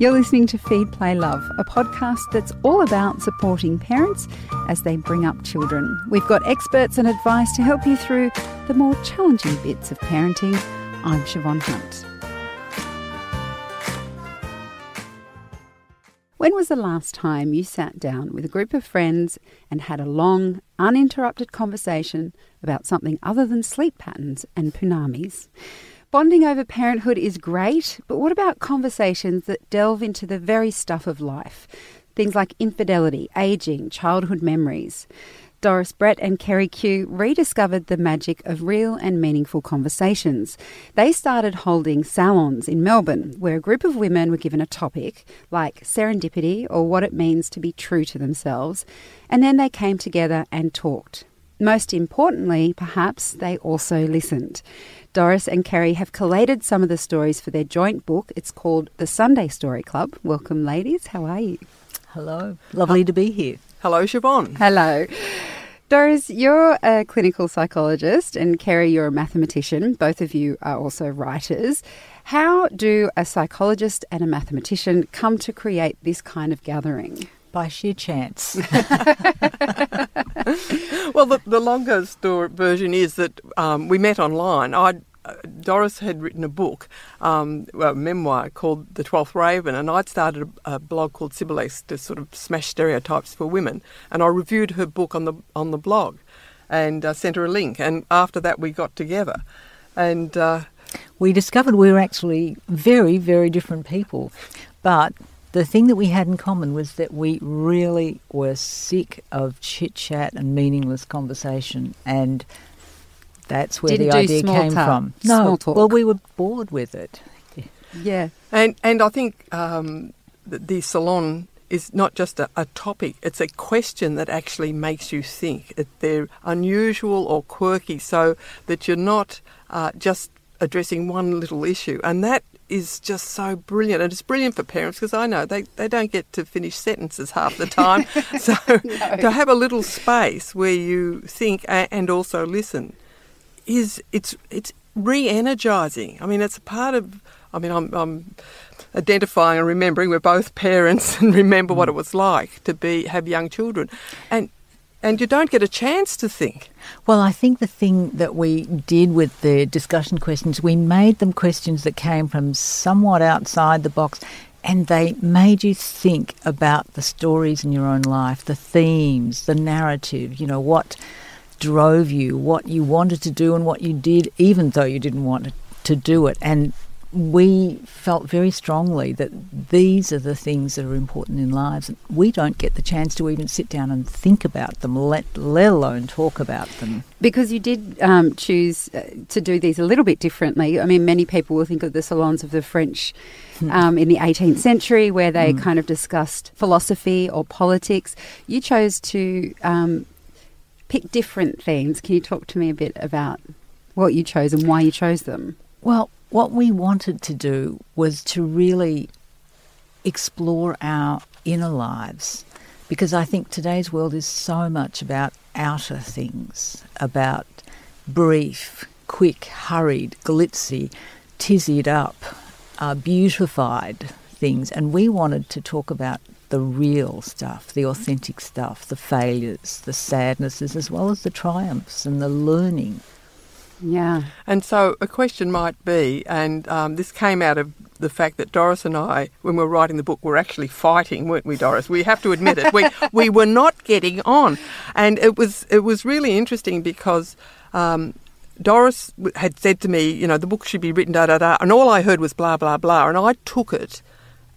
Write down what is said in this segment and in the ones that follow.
You're listening to Feed, Play, Love, a podcast that's all about supporting parents as they bring up children. We've got experts and advice to help you through the more challenging bits of parenting. I'm Siobhan Hunt. When was the last time you sat down with a group of friends and had a long, uninterrupted conversation about something other than sleep patterns and punamis? Bonding over parenthood is great, but what about conversations that delve into the very stuff of life? Things like infidelity, aging, childhood memories. Doris Brett and Kerry Cue rediscovered the magic of real and meaningful conversations. They started holding salons in Melbourne, where a group of women were given a topic, like serendipity or what it means to be true to themselves, and then they came together and talked. Most importantly, perhaps, they also listened. Doris and Kerry have collated some of the stories for their joint book. It's called The Sunday Story Club. Welcome, ladies. How are you? Hello. Lovely oh. to be here. Hello, Siobhan. Hello. Doris, you're a clinical psychologist, and Kerry, you're a mathematician. Both of you are also writers. How do a psychologist and a mathematician come to create this kind of gathering? By sheer chance. well, the, the longer story version is that um, we met online. I uh, Doris had written a book, um, a memoir called The Twelfth Raven, and I'd started a, a, blog called Sibyllex to sort of smash stereotypes for women. And I reviewed her book on the on the blog, and uh, sent her a link. And after that, we got together, and uh, we discovered we were actually very, very different people, but the thing that we had in common was that we really were sick of chit chat and meaningless conversation, and that's where Didn't the idea came talk. from. No, well, we were bored with it. Yeah, and and I think um, the, the salon is not just a, a, topic, it's a question that actually makes you think. It, they're unusual or quirky so that you're not uh, just addressing one little issue. And that is just so brilliant. And it's brilliant for parents because I know they, they don't get to finish sentences half the time. so no. to have a little space where you think and also listen is it's it's re-energizing. I mean, it's a part of. I mean, I'm, I'm identifying and remembering we're both parents and remember mm. what it was like to be have young children, and and you don't get a chance to think. Well, I think the thing that we did with the discussion questions, we made them questions that came from somewhat outside the box and they made you think about the stories in your own life, the themes, the narrative, you know, what drove you, what you wanted to do and what you did even though you didn't want to do it. And we felt very strongly that these are the things that are important in lives. We don't get the chance to even sit down and think about them, let, let alone talk about them. Because you did um, choose uh, to do these a little bit differently. I mean, many people will think of the salons of the French hmm. um, in the 18th century where they mm. kind of discussed philosophy or politics. You chose to um, pick different themes. Can you talk to me a bit about what you chose and why you chose them? Well, what we wanted to do was to really explore our inner lives because I think today's world is so much about outer things, about brief, quick, hurried, glitzy, tizzied up, uh, beautified things. And we wanted to talk about the real stuff, the authentic stuff, the failures, the sadnesses, as well as the triumphs and the learning. Yeah. And so a question might be, and um, this came out of the fact that Doris and I, when we were writing the book, were actually fighting, weren't we, Doris? We have to admit it. We we were not getting on, and it was it was really interesting because. Um, Doris had said to me, you know, the book should be written da da da, and all I heard was blah blah blah, and I took it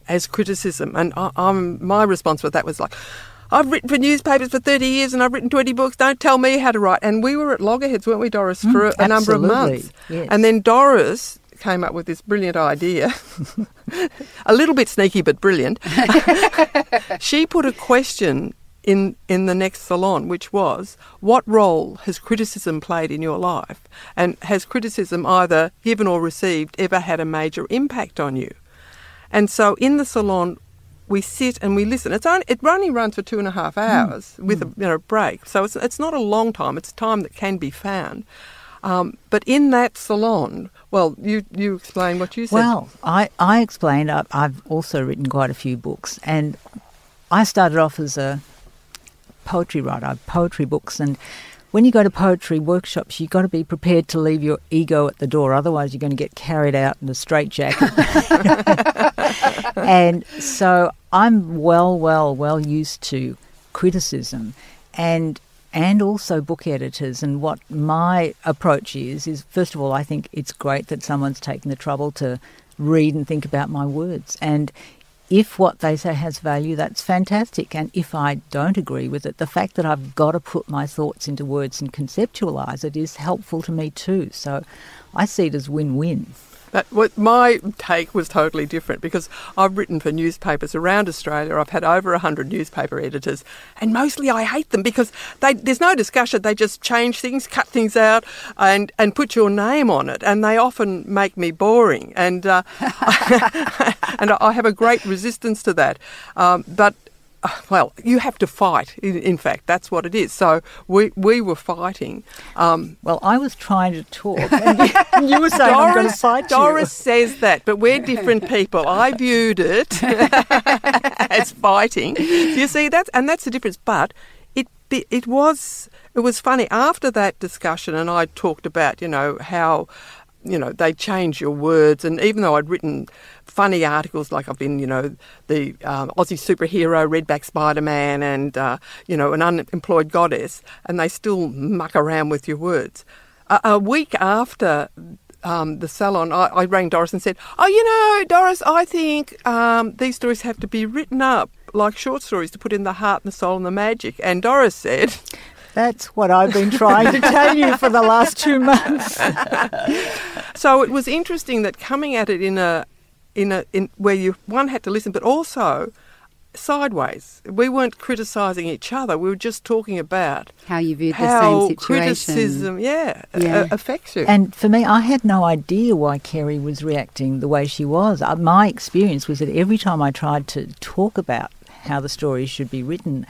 as criticism, and I, I'm my response with that was like, I've written for newspapers for 30 years and I've written 20 books. Don't tell me how to write. And we were at loggerheads, weren't we, Doris, for mm, a, a number of months. Yes. And then Doris came up with this brilliant idea, a little bit sneaky but brilliant. she put a question in in the next salon, which was, "What role has criticism played in your life? And has criticism, either given or received, ever had a major impact on you?" And so in the salon, we sit and we listen. It's only, it only runs for two and a half hmm. hours mm. with mm. a you know, break, so it's it's not a long time. It's time that can be found. Um, but in that salon, well, you, you explain what you said. Well, I, I explained, I, I've also written quite a few books, and I started off as a poetry writer, I have poetry books, and when you go to poetry workshops, you've got to be prepared to leave your ego at the door, otherwise, you're going to get carried out in a straitjacket. and so I'm well, well, well used to criticism. And and also book editors. And what my approach is, is first of all, I think it's great that someone's taken the trouble to read and think about my words. And if what they say has value, that's fantastic. And if I don't agree with it, the fact that I've got to put my thoughts into words and conceptualize it is helpful to me too. So I see it as win win. But what my take was totally different because I've written for newspapers around Australia. I've had over 100 newspaper editors, and mostly I hate them because they, there's no discussion. They just change things, cut things out, and, and put your name on it. And they often make me boring. And, uh, and I have a great resistance to that. Um, but well, you have to fight. In, in, fact, that's what it is. So we we were fighting. Um, well, I was trying to talk, and you, were saying Doris, I'm going to fight Doris says that, but we're different people. I viewed it as fighting. So you see, that's and that's the difference. But it it was it was funny after that discussion, and I talked about you know how you know, they change your words. And even though I'd written funny articles, like I've been, you know, the um, Aussie superhero, Redback Spider Man, and, uh, you know, an unemployed goddess, and they still muck around with your words. A, a week after um, the salon, I, I, rang Doris and said, Oh, you know, Doris, I think um, these stories have to be written up like short stories to put in the heart and the soul and the magic. And Doris said, that's what I've been trying to tell you for the last two months. so it was interesting that coming at it in a in a in where you one had to listen, but also sideways. We weren't criticising each other. We were just talking about how you viewed the same situation. criticism, yeah, yeah. affects you. And for me, I had no idea why Kerry was reacting the way she was. Uh, my experience was that every time I tried to talk about how the story should be written,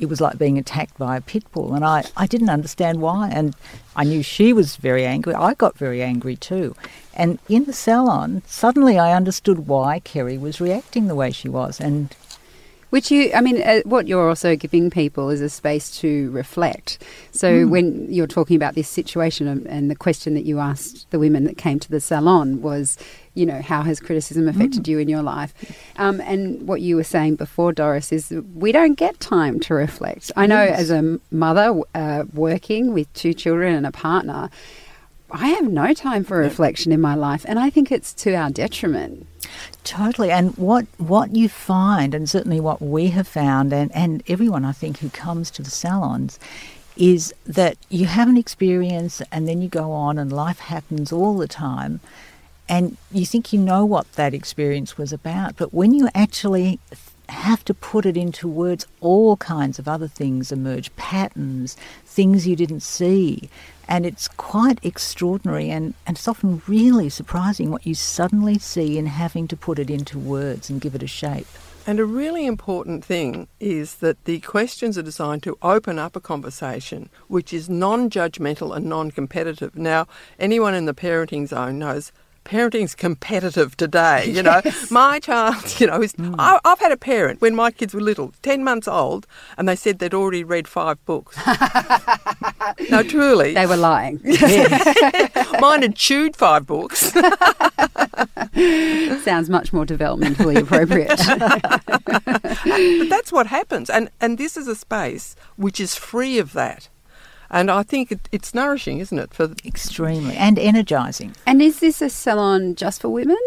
it was like being attacked by a pit bull. And I, I didn't understand why. And I knew she was very angry. I got very angry too. And in the salon, suddenly I understood why Kerry was reacting the way she was. And which you, I mean, uh, what you're also giving people is a space to reflect. So mm. when you're talking about this situation and, and, the question that you asked the women that came to the salon was, you know, how has criticism affected mm. you in your life? Um, and what you were saying before, Doris, is we don't get time to reflect. I know yes. as a mother uh, working with two children and a partner, I have no time for reflection in my life, and I think it's to our detriment. Totally. And what, what you find, and certainly what we have found, and, and everyone I think who comes to the salons, is that you have an experience and then you go on and life happens all the time and you think you know what that experience was about. But when you actually have to put it into words, all kinds of other things emerge patterns, things you didn't see. And it's quite extraordinary and, and it's often really surprising what you suddenly see in having to put it into words and give it a shape. And a really important thing is that the questions are designed to open up a conversation which is non judgmental and non competitive. Now, anyone in the parenting zone knows parenting's competitive today. You know, yes. my child, you know, is, mm. I, have had a parent when my kids were little, 10 months old, and they said they'd already read five books. no, truly. They were lying. Mine had chewed five books. Sounds much more developmentally appropriate. but that's what happens. And, and this is a space which is free of that. And I think it, it's nourishing, isn't it? For extremely and energizing. And is this a salon just for women?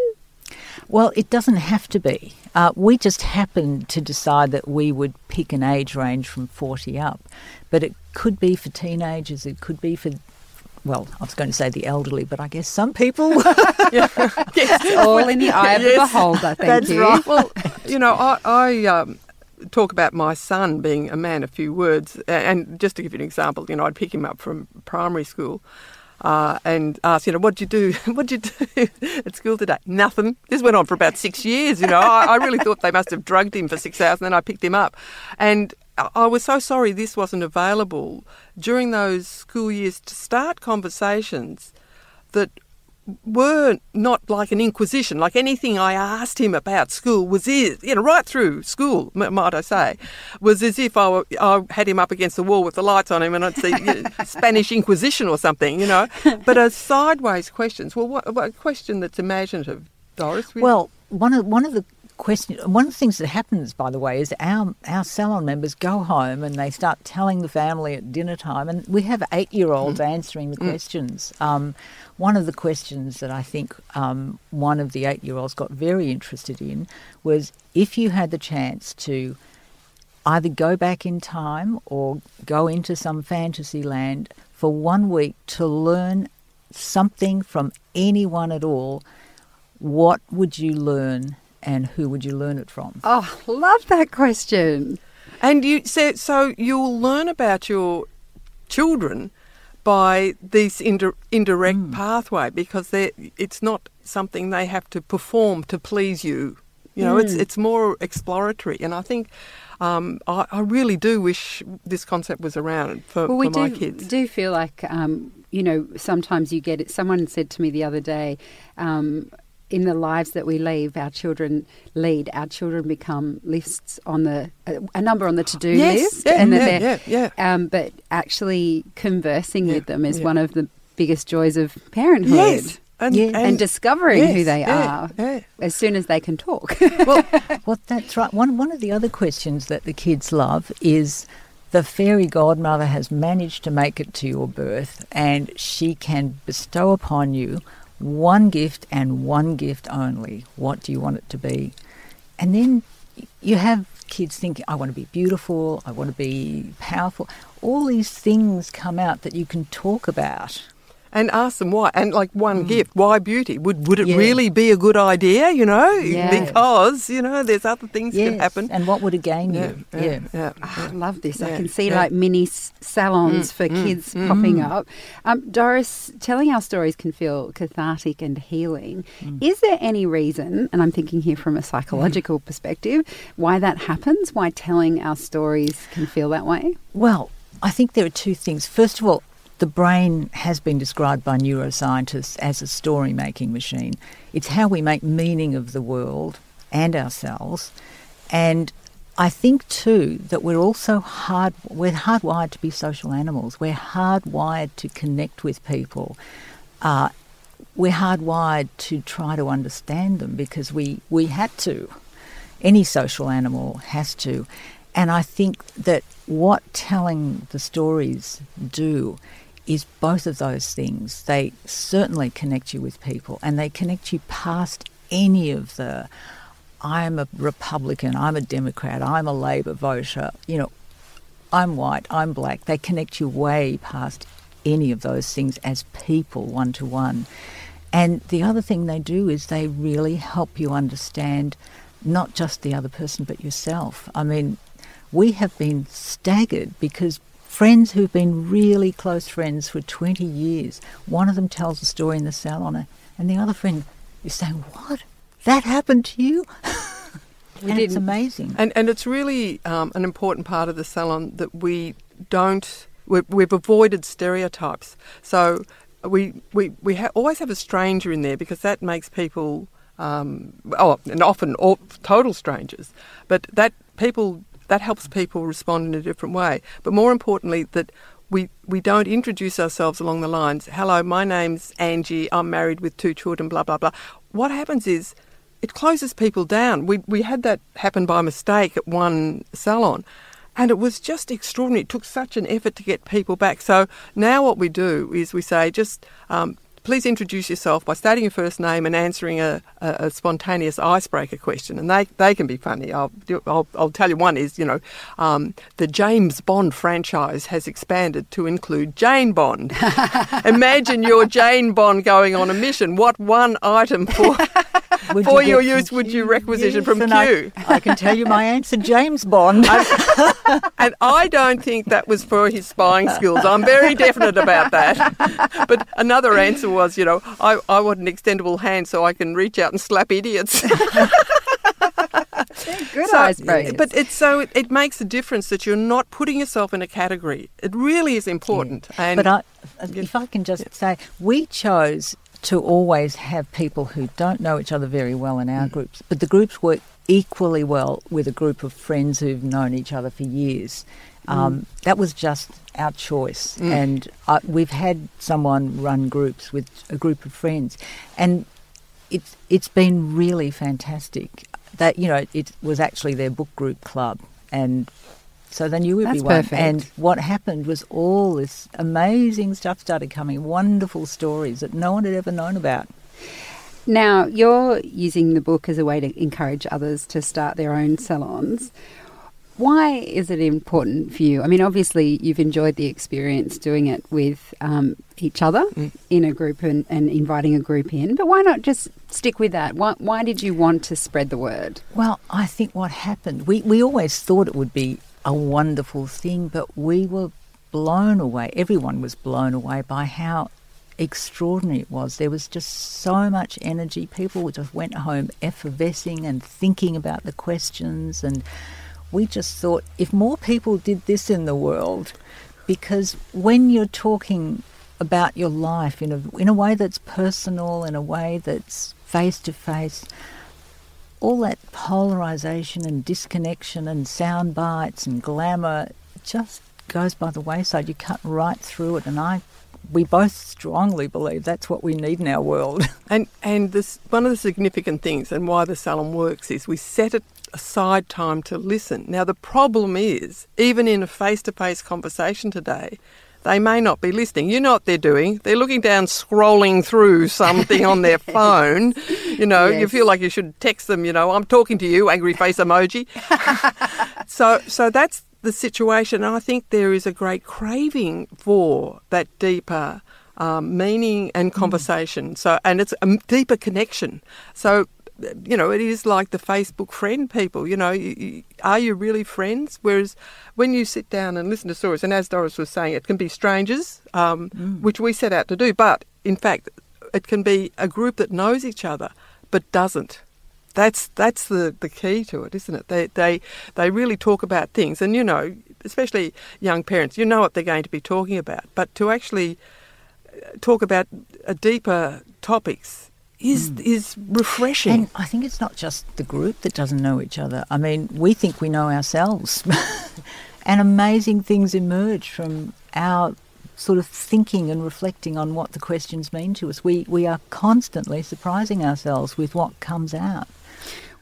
Well, it doesn't have to be. Uh, we just happened to decide that we would pick an age range from 40 up. But it could be for teenagers, it could be for well, I was going to say the elderly, but I guess some people. yes. All in the eye of yes. the beholder. Thank That's you. Right. Well, you know, I, I um, talk about my son being a man of few words, and just to give you an example, you know, I'd pick him up from primary school. Uh, and ask, you know, what'd you do? what'd you do at school today? Nothing. This went on for about six years. You know, I, I really thought they must have drugged him for six hours, and then I picked him up, and I I was so sorry this wasn't available during those school years to start conversations that were not like an inquisition, like anything I asked him about school was, is, you know, right through school, might I say, was as if I, were, I had him up against the wall with the lights on him and I'd see you know, Spanish Inquisition or something, you know. But as sideways questions, well, what, what a question that's imaginative, Doris? Well, one of one of the question, one of the things that happens, by the way, is our our salon members go home and they start telling the family at dinner time, and we have eight year olds answering the questions. Um, one of the questions that I think um, one of the eight year olds got very interested in was if you had the chance to either go back in time or go into some fantasy land for one week to learn something from anyone at all, what would you learn and who would you learn it from? Oh, love that question. And you said so you'll learn about your children by this indir- indirect pathway because it's not something they have to perform to please you. You know, it's it's more exploratory, and I think um, I, I really do wish this concept was around for, Well, we for my do, kids. do feel like, um, you know, sometimes you get it. Someone said to me the other day, um, in the lives that we leave, our children lead, our children become lists on the, a, a number on the to do Yes, list. yeah, and yeah, yeah, yeah. Um, but actually conversing Yeah, with them is yeah. one of the biggest joys of parenthood. Yes, and, Yeah. And, discovering who they are as soon as they can talk. Well, Well, that's right. One one of the other questions that the kids love is the fairy godmother has managed to make it to your birth, and she can bestow upon you one gift and one gift only. What do you want it to be? And then you have kids thinking, I want to be beautiful, I want to be powerful. All these things come out that you can talk about. And ask them why. And like one mm. gift, why beauty? Would would it Yeah. really be a good idea? You know, Yeah. because you know there's other things Yes, can happen. And what would it gain Yeah, you? yeah, yeah. Ah, I love this. I can see yeah. like mini s- salons mm, for mm, kids popping up. Um, Doris, telling our stories can feel cathartic and healing. Is there any reason, and I'm thinking here from a psychological perspective, why that happens? Why telling our stories can feel that way? Well, I think there are two things. First of all, the brain has been described by neuroscientists as a story making machine. It's how we make meaning of the world and ourselves. And I think too that we're also hard we're hardwired to be social animals. We're hardwired to connect with people. Uh, we're hardwired to try to understand them because we, we had to. Any social animal has to. And I think that what telling the stories do is both of those things. They certainly connect you with people and they connect you past any of the I'm a Republican, I'm a Democrat, I'm a Labor voter, you know, I'm white, I'm black. They connect you way past any of those things as people one to one. And the other thing they do is they really help you understand not just the other person but yourself. I mean, we have been staggered because friends who've been really close friends for 20 years, one of them tells a story in the salon and the other friend is saying, What? That happened to you? And it's didn't- amazing. And and it's really um, an important part of the salon that we don't. We've, we've avoided stereotypes. So we we we ha- always have a stranger in there because that makes people. Um, oh, and often all, total strangers, but that people that helps people respond in a different way. But more importantly, that we we don't introduce ourselves along the lines. Hello, my name's Angie. I'm married with two children. Blah blah blah. What happens is it closes people down. We we had that happen by mistake at one salon, and it was just extraordinary. It took such an effort to get people back. So now what we do is we say just. Um, Please introduce yourself by stating your first name and answering a, a, a spontaneous icebreaker question, and they, they can be funny. I'll, do- I'll, I'll tell you one is you know um, the James Bond franchise has expanded to include Jane Bond. Imagine your Jane Bond going on a mission. What one item for Would for you your use would you requisition Yes, from and I- Q? I, can tell you my answer, James Bond. And I don't think that was for his spying skills. I'm very definite about that. But another answer was, you know, I, I want an extendable hand so I can reach out and slap idiots. Good So- icebreakers. But it's so it, it makes a difference that you're not putting yourself in a category. It really is important. And But I, if I can just say, we chose to always have people who don't know each other very well in Mm. our groups, but the groups work equally well with a group of friends who've known each other for years. Mm. Um, That was just our choice, and uh, we've had someone run groups with a group of friends, and it's it's been really fantastic. That you know, it was actually their book group club, and so they knew That's everyone. perfect. And what happened was all this amazing stuff started coming, wonderful stories that no one had ever known about. Now, you're using the book as a way to encourage others to start their own salons. Why is it important for you? I mean, obviously, you've enjoyed the experience doing it with um, each other in a group and, and inviting a group in, but why not just stick with that? Why, why did you want to spread the word? Well, I think what happened, we, we always thought it would be a wonderful thing, but we were blown away. Everyone was blown away by how extraordinary it was. There was just so much energy. People just went home effervescing and thinking about the questions. And we just thought if more people did this in the world, because when you're talking about your life in a, in a way that's personal, in a way that's face to face, all that polarization and disconnection and sound bites and glamour just goes by the wayside. You cut right through it, and I, we both strongly believe that's what we need in our world. And and this one of the significant things and why the salon works is we set it aside time to listen. Now the problem is even in a face-to-face conversation today, they may not be listening. You know what they're doing? They're looking down, scrolling through something on their phone. You know, you feel like you should text them. You know, I'm talking to you, angry face emoji. so, so that's the situation. And I think there is a great craving for that deeper um, meaning and conversation. So, and it's a deeper connection. So, you know, it is like the Facebook friend people. You know, you, you, are you really friends? Whereas when you sit down and listen to stories, and as Doris was saying, it can be strangers, um, which we set out to do. But in fact, it can be a group that knows each other but doesn't. That's that's the, the key to it, isn't it? They they they really talk about things, and you know, especially young parents, you know what they're going to be talking about. But to actually uh, talk about uh, deeper topics is hmm. is refreshing. And I think it's not just the group that doesn't know each other. I mean, we think we know ourselves, and amazing things emerge from our sort of thinking and reflecting on what the questions mean to us. We we are constantly surprising ourselves with what comes out.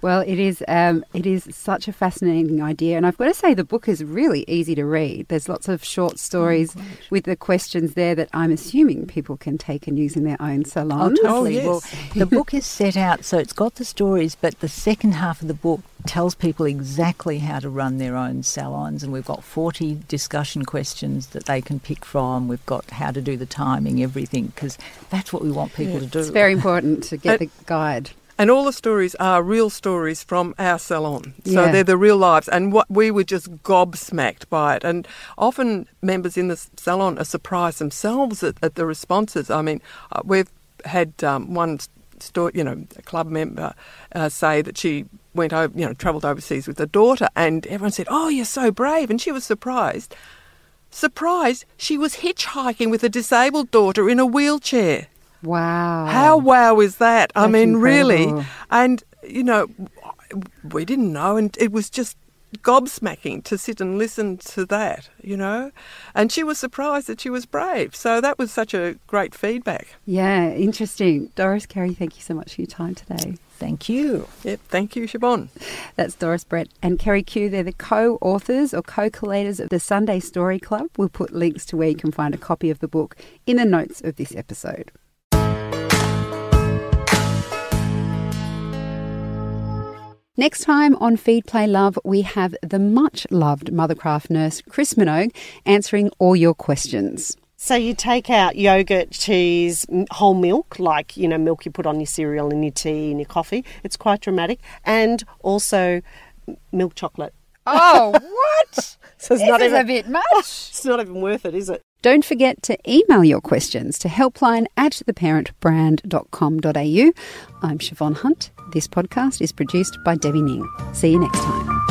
Well, it is. Um, it is such a fascinating idea, and I've got to say the book is really easy to read. There's lots of short stories with the questions there that I'm assuming people can take and use in their own salons. Oh, totally. yes. Well, the book is set out so it's got the stories, but the second half of the book tells people exactly how to run their own salons, and we've got 40 discussion questions that they can pick from. We've got how to do the timing, everything, because that's what we want people to do. It's very important to get Uh, the guide. And all the stories are real stories from our salon. So Yeah. they're the real lives. And what we were just gobsmacked by it. And often members in the salon are surprised themselves at, at the responses. I mean, uh, we've had um, one story, you know, a club member uh, say that she went over, you know, travelled overseas with her daughter, and everyone said, "Oh, you're so brave," and she was surprised. Surprised, she was hitchhiking with a disabled daughter in a wheelchair. Wow. How wow is that? I That's mean, really. And, you know, we didn't know, and it was just gobsmacking to sit and listen to that, you know. And she was surprised that she was brave. So that was such a great feedback. Yeah, interesting. Doris Kerry, thank you so much for your time today. Thank you. Yep, thank you, Siobhan. That's Doris Brett and Kerry Cue. They're the co authors or co collators of the Sunday Story Club. We'll put links to where you can find a copy of the book in the notes of this episode. Next time on Feed Play Love, we have the much loved Mothercraft nurse Chris Minogue answering all your questions. So you take out yogurt, cheese, whole milk, like you know milk you put on your cereal and your tea and your coffee. It's quite dramatic, and also milk chocolate. Oh, what? So it's this not is even a bit much. it's not even worth it, is it? Don't forget to email your questions to helpline at theparentbrand.com.au. I'm Siobhan Hunt. This podcast is produced by Debbie Ning. See you next time.